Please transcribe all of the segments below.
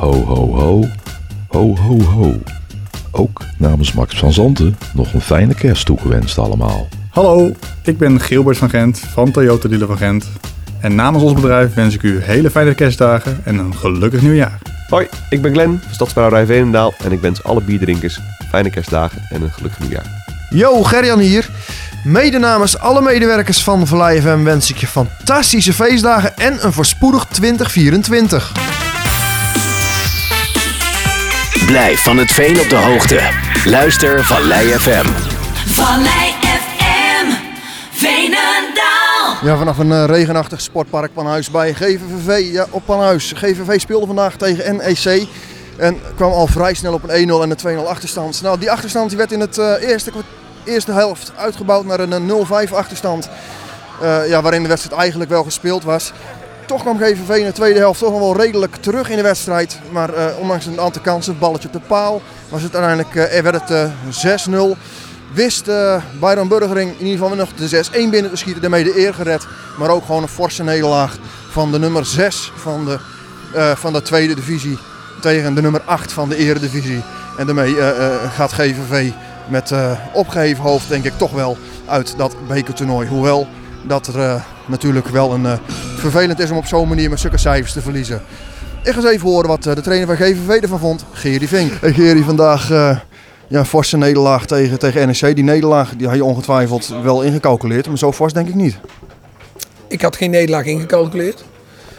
Ho ho ho, ho ho ho. Ook namens Max van Zanten nog een fijne kerst toegewenst allemaal. Hallo, ik ben Gilbert van Gent van Toyota Dealer van Gent. En namens ons bedrijf wens ik u hele fijne kerstdagen en een gelukkig nieuwjaar. Hoi, ik ben Glenn van Stadsbrouwerij Veenendaal en ik wens alle bierdrinkers fijne kerstdagen en een gelukkig nieuwjaar. Yo, Gerjan hier. Mede namens alle medewerkers van Vallei FM wens ik je fantastische feestdagen en een voorspoedig 2024. Blijf van het veen op de hoogte. Luister Vallei FM. Vallei FM, Veenendaal. Ja, vanaf een eh, regenachtig sportpark Panhuis bij GVVV ja, op Panhuis. GVV speelde vandaag tegen NEC en kwam al vrij snel op een 1-0 en een 2-0 achterstand. Nou, die achterstand die werd in het eh, eerste, eerste helft uitgebouwd naar een eh, 0-5 achterstand. Eh, ja, waarin de wedstrijd eigenlijk wel gespeeld was. Toch kwam GVV in de tweede helft toch wel redelijk terug in de wedstrijd. Maar eh, ondanks een aantal kansen, balletje op de paal, was het uiteindelijk, eh, er werd het eh, 6-0. Wist eh Byron Burgering in ieder geval nog de 6-1 binnen te schieten, daarmee de eer gered. Maar ook gewoon een forse nederlaag van de nummer 6 van de, eh, van de tweede divisie tegen de nummer 8 van de eredivisie. En daarmee eh, eh, gaat GVV met eh, opgeheven hoofd denk ik toch wel uit dat bekertoernooi. Hoewel dat er eh, natuurlijk wel een, eh, vervelend is om op zo'n manier met zulke cijfers te verliezen. Ik ga eens even horen wat eh, de trainer van GVV ervan vond, Gerry Vink. Hey Gerry, vandaag eh, ja, een forse nederlaag tegen, tegen NEC. Die nederlaag die had je ongetwijfeld wel ingecalculeerd, maar zo fors denk ik niet. Ik had geen nederlaag ingecalculeerd.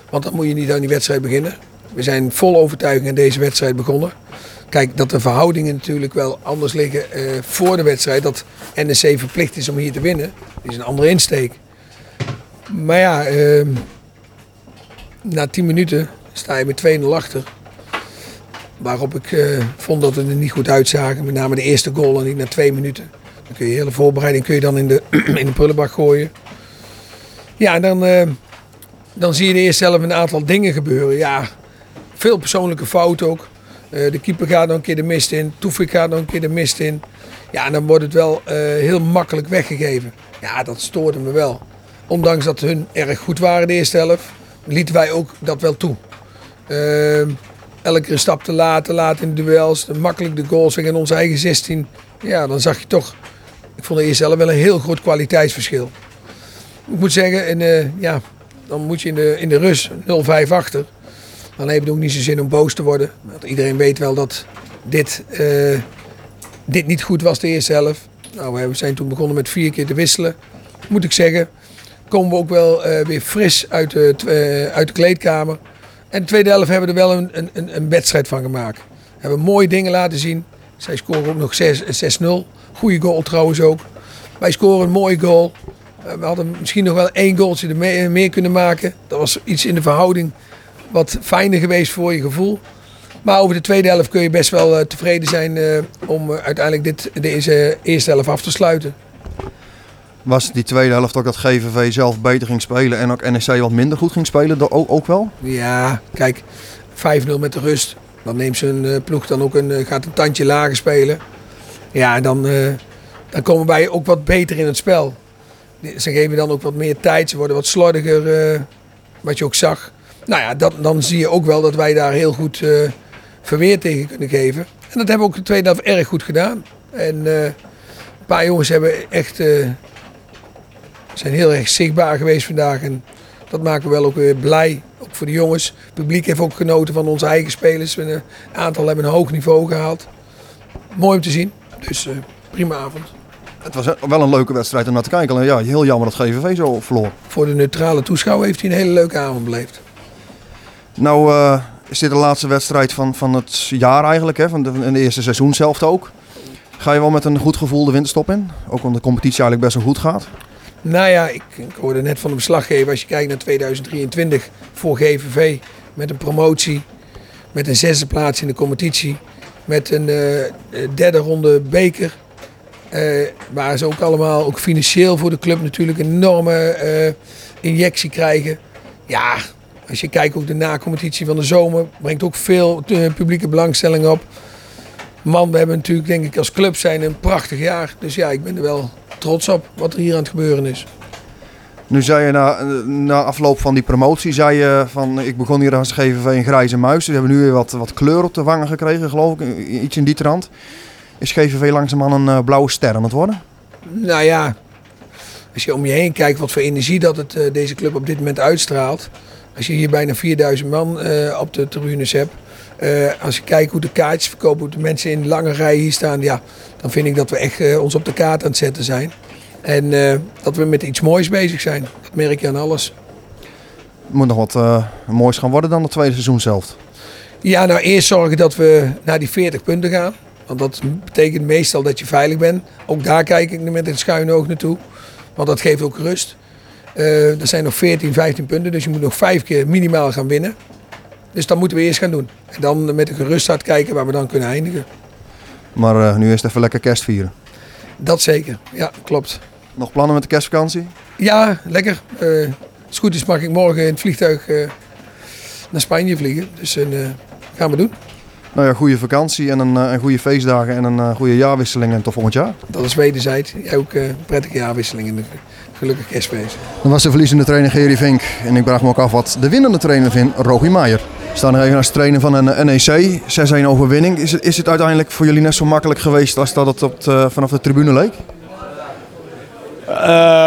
Want dan moet je niet aan die wedstrijd beginnen. We zijn vol overtuiging aan deze wedstrijd begonnen. Kijk, dat de verhoudingen natuurlijk wel anders liggen eh, voor de wedstrijd. Dat NEC verplicht is om hier te winnen. is een andere insteek. Maar ja, ehm, na 10 minuten sta je met 2-0 achter. Waarop ik eh, vond dat we er niet goed uitzagen. Met name de eerste goal en niet na twee minuten. Dan kun je hele voorbereiding kun je dan in de, in de prullenbak gooien. Ja, en dan, eh, dan zie je de eerste zelf een aantal dingen gebeuren. Ja, veel persoonlijke fouten ook. Eh, de keeper gaat nog een keer de mist in. Toefik gaat nog een keer de mist in. Ja, en dan wordt het wel heel makkelijk weggegeven. Ja, dat stoorde me wel. Ondanks dat hun erg goed waren de eerste helft, lieten wij ook dat wel toe. Eh, elke keer een stap te laat, te laat in de duels, makkelijk de goals in onze eigen 16. Ja, dan zag je toch, ik vond de eerste helft wel een heel groot kwaliteitsverschil. Ik moet zeggen, in, eh, ja, dan moet je in de, in de rust 0-5 achter. Dan heeft het ook niet zo zin om boos te worden. Want iedereen weet wel dat dit, eh, dit niet goed was de eerste helft. Nou, we zijn toen begonnen met vier keer te wisselen. Moet ik zeggen, komen we ook wel eh, weer fris uit de, eh, uit de kleedkamer. En de tweede helft hebben we er wel een, een, een, wedstrijd van gemaakt. Hebben mooie dingen laten zien. Zij scoren ook nog 6 6-0. Goede goal trouwens ook. Wij scoren een mooie goal. Eh, We hadden misschien nog wel één goaltje er mee- meer kunnen maken. Dat was iets in de verhouding wat fijner geweest voor je gevoel. Maar over de tweede helft kun je best wel tevreden zijn om uiteindelijk dit, deze eerste helft af te sluiten. Was die tweede helft ook dat GVV zelf beter ging spelen en ook NEC wat minder goed ging spelen? Ook, ook wel? Ja, kijk, 5-0 met de rust. Dan neemt zijn eh, ploeg dan ook een, eh, gaat een tandje lager spelen. Ja, dan, eh, dan komen wij ook wat beter in het spel. Ze geven dan ook wat meer tijd. Ze worden wat slordiger, wat je ook zag. Nou ja, dat, dan zie je ook wel dat wij daar heel goed verweer tegen kunnen geven. En dat hebben we ook de tweede helft erg goed gedaan. En een paar jongens hebben echt, zijn heel erg zichtbaar geweest vandaag. En dat maken we wel ook weer blij. Ook voor de jongens. Het publiek heeft ook genoten van onze eigen spelers. Een aantal hebben een hoog niveau gehaald. Mooi om te zien. Dus eh, prima avond. Het was wel een leuke wedstrijd om naar te kijken. Ja, heel jammer dat GVV zo verloor. Voor de neutrale toeschouwer heeft hij een hele leuke avond beleefd. Nou eh, is dit de laatste wedstrijd van, van het jaar eigenlijk, hè? Van de eerste seizoen zelf ook. Ga je wel met een goed gevoel de winterstop in? Ook omdat de competitie eigenlijk best wel goed gaat. Nou ja, ik, ik hoorde net van de beslaggever. Als je kijkt naar 2023 voor GVV. Met een promotie. Met een zesde plaats in de competitie. Met een eh, derde ronde beker. Eh, waar ze ook allemaal, ook financieel voor de club natuurlijk, een enorme eh, injectie krijgen. Ja, als je kijkt ook de na-competitie van de zomer. Brengt ook veel eh, publieke belangstelling op. Man, we hebben natuurlijk denk ik als club zijn een prachtig jaar. Dus ja, ik ben er wel trots op wat er hier aan het gebeuren is. Nu zei je na, na afloop van die promotie, zei je van ik begon hier als GVV een grijze muis. We hebben nu weer wat, wat kleur op de wangen gekregen, geloof ik. Iets in die trant. Is GVV langzamerhand een eh, blauwe ster aan het worden? Nou ja, als je om je heen kijkt wat voor energie dat het, eh, deze club op dit moment uitstraalt. Als je hier bijna 4000 man eh, op de tribunes hebt. Eh, als je kijkt hoe de kaartjes verkopen, hoe de mensen in de lange rij hier staan. Ja, dan vind ik dat we echt eh, ons op de kaart aan het zetten zijn. En eh, dat we met iets moois bezig zijn. Dat merk je aan alles. Het moet nog wat moois gaan worden dan het tweede seizoen zelf. Ja, nou eerst zorgen dat we naar die 40 punten gaan. Want dat betekent meestal dat je veilig bent. Ook daar kijk ik met een schuine oog naartoe. Want dat geeft ook rust. Er zijn nog 14, 15 punten. Dus je moet nog vijf keer minimaal gaan winnen. Dus dat moeten we eerst gaan doen. En dan met een gerust hart kijken waar we dan kunnen eindigen. Maar eh, nu is het even lekker kerst vieren. Dat zeker. Ja, klopt. Nog plannen met de kerstvakantie? Ja, lekker. Eh, als het goed is mag ik morgen in het vliegtuig eh, naar Spanje vliegen. Dus eh gaan we doen. Nou ja, goede vakantie en een, eh, en goede feestdagen en een eh, goede jaarwisseling en tot volgend jaar. Dat is wederzijds. Jij ook eh, prettige jaarwisseling en een gelukkig kerstfeest. Dan was de verliezende trainer Gerry Vink. En ik vraag me ook af wat de winnende trainer vindt, Rogie Maier. We staan er even als trainer van een eh, NEC. 6-1 overwinning. Is het, is het uiteindelijk voor jullie net zo makkelijk geweest als dat het op de- vanaf de tribune leek? Eh,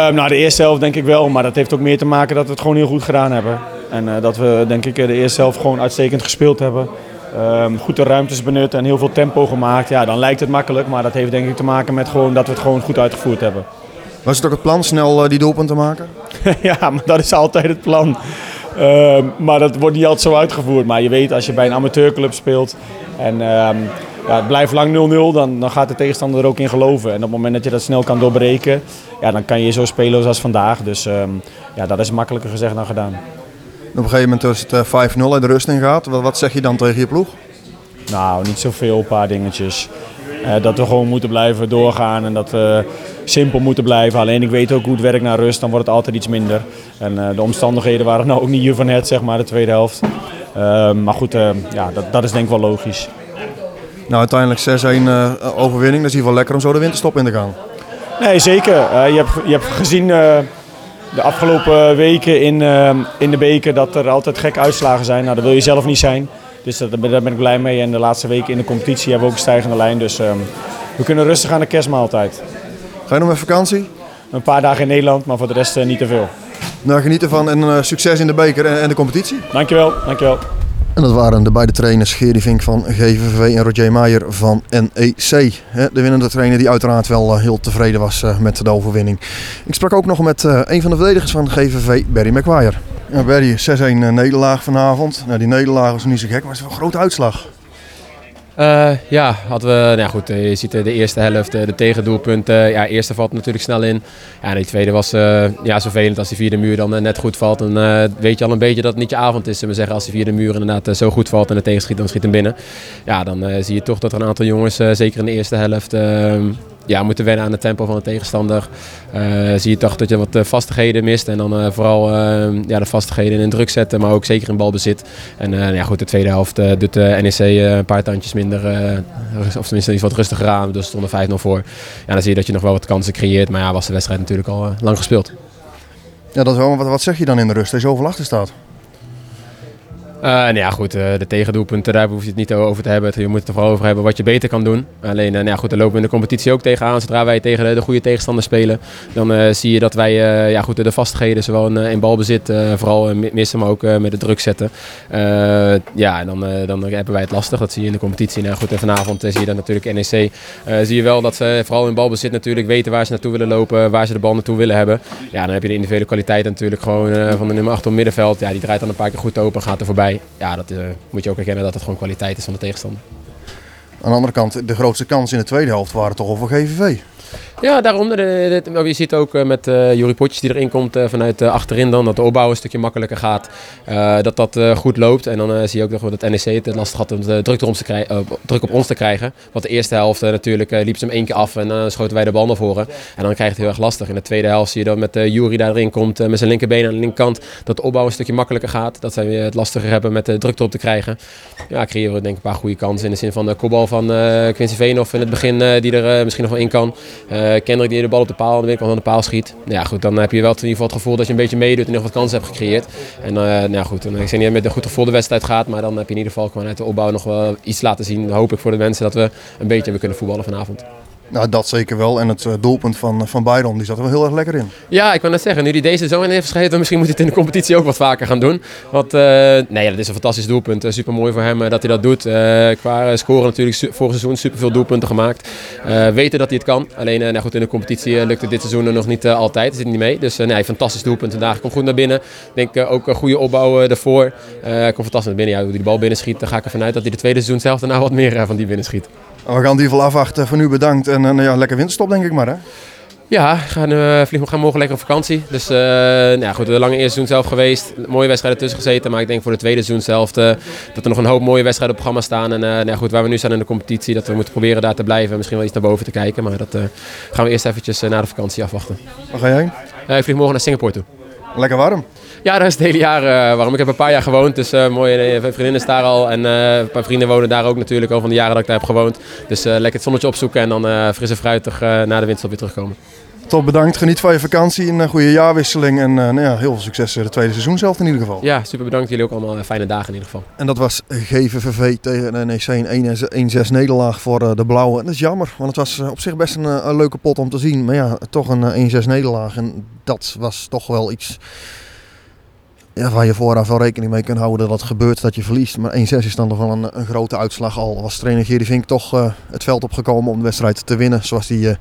nou, de eerste helft denk ik wel, maar dat heeft ook meer te maken dat we het gewoon heel goed gedaan hebben. En eh, dat we denk ik eh, de eerste helft gewoon uitstekend gespeeld hebben. Ehm, goed de ruimtes benut en heel veel tempo gemaakt. Ja, dan lijkt het makkelijk, maar dat heeft denk ik te maken met gewoon dat we het gewoon goed uitgevoerd hebben. Was het ook het plan snel die doelpunten maken? ja, maar dat is altijd het plan. Ehm, maar dat wordt niet altijd zo uitgevoerd. Maar je weet, als je bij een amateurclub speelt en ehm, ja, het blijft lang 0-0, dan, dan gaat de tegenstander er ook in geloven. En op het moment dat je dat snel kan doorbreken, ja, dan kan je zo spelen als vandaag. Dus ehm, ja, dat is makkelijker gezegd dan gedaan. Op een gegeven moment is het eh, 5-0 en de rust in gaat. Wat, wat zeg je dan tegen je ploeg? Nou, niet zoveel, een paar dingetjes. Eh, dat we gewoon moeten blijven doorgaan en dat we simpel moeten blijven. Alleen ik weet ook hoe het werkt naar rust, dan wordt het altijd iets minder. En eh, de omstandigheden waren nou ook niet hier van net, zeg maar, de tweede helft. Eh, maar goed, eh, ja, dat, dat is denk ik wel logisch. Nou, uiteindelijk 6-1 eh, overwinning. Dat is in ieder geval lekker om zo de winterstop in te gaan. Nee, zeker. Je, hebt, je hebt gezien de afgelopen weken in, in de beker dat er altijd gekke uitslagen zijn. Nou, dat wil je zelf niet zijn. Dus dat, daar ben ik blij mee. En de laatste weken in de competitie hebben we ook een stijgende lijn. Dus ehm, we kunnen rustig aan de kerstmaaltijd. Ga je nog met vakantie? Een paar dagen in Nederland, maar voor de rest eh, niet te veel. Nou, geniet ervan en eh, succes in de beker en, en de competitie. Dankjewel, dankjewel. En dat waren de beide trainers, Gerry Vink van GVV en Roger Maier van NEC. De winnende trainer die uiteraard wel eh, heel tevreden was met de overwinning. Ik sprak ook nog met een van de verdedigers van GVV, Barry McGuire. Ja, Barry, 6-1 eh, nederlaag vanavond. Nou, die nederlaag was niet zo gek, maar het is wel een grote uitslag. Eh, ja, hadden we, nou goed, eh, je ziet de eerste helft, de tegendoelpunten. ja, eerste valt natuurlijk snel in. Ja, die tweede was eh, ja, als die vierde muur dan net goed valt. Dan weet je al een beetje dat het niet je avond is. we zeggen, als die vierde muur inderdaad zo goed valt en de tegenschiet, dan schiet hem binnen. Ja, dan zie je toch dat er een aantal jongens, zeker in de eerste helft, ja, moeten wennen aan het tempo van de tegenstander. Eh, zie je toch dat je wat eh, vastigheden mist. En dan eh, vooral ja, de vastigheden in druk zetten, maar ook zeker in balbezit. En ja, goed, de tweede helft doet de NEC een paar tandjes minder, of tenminste iets wat rustiger aan. Dus stonden 5-0 voor. Ja, dan zie je dat je nog wel wat kansen creëert. Maar ja, was de wedstrijd natuurlijk al lang gespeeld. Ja, dat is wel, wat, wat zeg je dan in de rust als je zoveel achter staat? Eh, nou ja, goed, eh, de tegendoelpunten, daar hoef je het niet over te hebben. Je moet het er vooral over hebben wat je beter kan doen. Alleen, eh, nou ja, goed, daar lopen we in de competitie ook tegenaan. Zodra wij tegen de, de goede tegenstander spelen, dan zie je dat wij ja, goed, de vastigheden, zowel in, in balbezit, vooral mi- missen, maar ook met de druk zetten. Ja, en dan, dan hebben wij het lastig. Dat zie je in de competitie. Nou goed, en vanavond zie je dan natuurlijk NEC. zie je wel dat ze vooral in balbezit natuurlijk weten waar ze naartoe willen lopen, waar ze de bal naartoe willen hebben. Ja, dan heb je de individuele kwaliteit natuurlijk gewoon van de nummer 8 op middenveld. Ja, die draait dan een paar keer goed open, gaat er voorbij. Ja, dat eh, moet je ook erkennen dat het gewoon kwaliteit is van de tegenstander. Aan de andere kant, de grootste kans in de tweede helft waren toch al voor GVV. Ja, daarom. De, de- de- je ziet ook eh, met eh Jurie Potjes die erin komt eh, vanuit eh, achterin dan, dat de opbouw een stukje makkelijker gaat. Eh, dat dat eh, goed loopt. En dan eh, zie je ook dat NEC het lastig had om de druk, eh, druk op ons te krijgen. Want de eerste helft eh, natuurlijk eh, liep ze hem één keer af en dan schoten wij de bal naar voren. En dan krijg je het heel erg lastig. In de tweede helft zie je dat met Jurie daarin komt eh, met zijn linkerbeen aan de linkerkant. Dat de opbouw een stukje makkelijker gaat. Dat zij weer het lastiger hebben met de drukte op te krijgen. Ja, creëren we denk ik een paar goede kansen. In de zin van de kopbal van eh Quincy Veenhoff in het begin eh, die er eh, misschien nog wel in kan. Eh, Kendrick die de bal op de paal de binnenkant van de paal schiet. Ja, goed, dan heb je wel in ieder geval het gevoel dat je een beetje meedoet en nog wat kansen hebt gecreëerd. En eh, nou goed, en ik zeg niet met een goed gevoel de wedstrijd gaat, maar dan heb je in ieder geval gewoon uit de opbouw nog wel iets laten zien. Hoop ik voor de mensen dat we een beetje hebben kunnen voetballen vanavond. Nou, dat zeker wel. En het eh, doelpunt van, van Byron, die zat er wel heel erg lekker in. Ja, ik kan net zeggen, nu hij deze zo in heeft geschreven, misschien moet hij het in de competitie ook wat vaker gaan doen. Want uh, nee, dat is een fantastisch doelpunt. Uh, super mooi voor hem dat hij dat doet. qua scoren natuurlijk vorig seizoen super veel doelpunten gemaakt. weten dat hij het kan. Alleen nou goed, in de competitie lukt het dit seizoen nog niet altijd. Zit niet mee. Dus nee, fantastisch doelpunt vandaag. Komt goed naar binnen. Ik denk ook een goede opbouw daarvoor. komt fantastisch naar binnen. Ja, hoe hij de bal binnen schiet, dan ga ik ervan uit dat hij de tweede seizoen zelf daarna wat meer van die binnen schiet. We gaan ieder geval afwachten. Van u bedankt en een ja, lekker winterstop denk ik maar hè? Ja, we gaan, uh, vliegen, gaan morgen lekker op vakantie. Dus uh, nou ja, goed, de lange eerste seizoen zelf geweest. Mooie wedstrijden tussen gezeten. Maar ik denk voor de tweede seizoen zelf uh, dat er nog een hoop mooie wedstrijden op het programma staan. En nou ja, goed, waar we nu staan in de competitie, dat we moeten proberen daar te blijven. Misschien wel iets naar boven te kijken. Maar dat gaan we eerst eventjes na de vakantie afwachten. Waar ga jij ik vlieg morgen naar Singapore toe. Lekker warm? Ja, dat is het hele jaar uh, waarom. Ik heb een paar jaar gewoond, dus uh, mooie vriendinnen is daar al. En uh, een paar vrienden wonen daar ook natuurlijk, al van de jaren dat ik daar heb gewoond. Dus lekker het zonnetje opzoeken en dan frisse fruitig na de winterstop weer terugkomen. Top, bedankt. Geniet van je vakantie, een goede jaarwisseling en nou ja, heel veel succes de tweede seizoen zelf in ieder geval. Ja, super bedankt. Jullie ook allemaal fijne dagen in ieder geval. En dat was GVVV tegen NEC, een 1-6 nederlaag voor de Blauwe. En dat is jammer, want het was op zich best een, een leuke pot om te zien. Maar ja, toch een 1-6 nederlaag en dat was toch wel iets ja, waar je vooraf wel rekening mee kunt houden dat het gebeurt dat je verliest. Maar 1-6 is dan nog wel een, een, grote uitslag. Al was trainer Gerry Vink toch uh, het veld opgekomen om de wedstrijd te winnen. Zoals hij uh,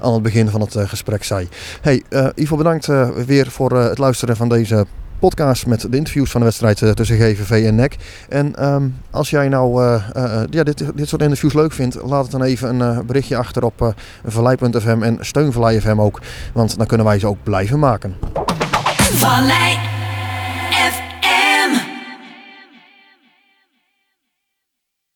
aan het begin van het uh, gesprek zei. Hey, Ivo bedankt weer voor het luisteren van deze podcast met de interviews van de wedstrijd tussen GVV en NEC. En um, als jij nou ja, dit, dit soort interviews leuk vindt, laat het dan even een berichtje achter op Verlei.fm en steun Verlei FM ook. Want dan kunnen wij ze ook blijven maken.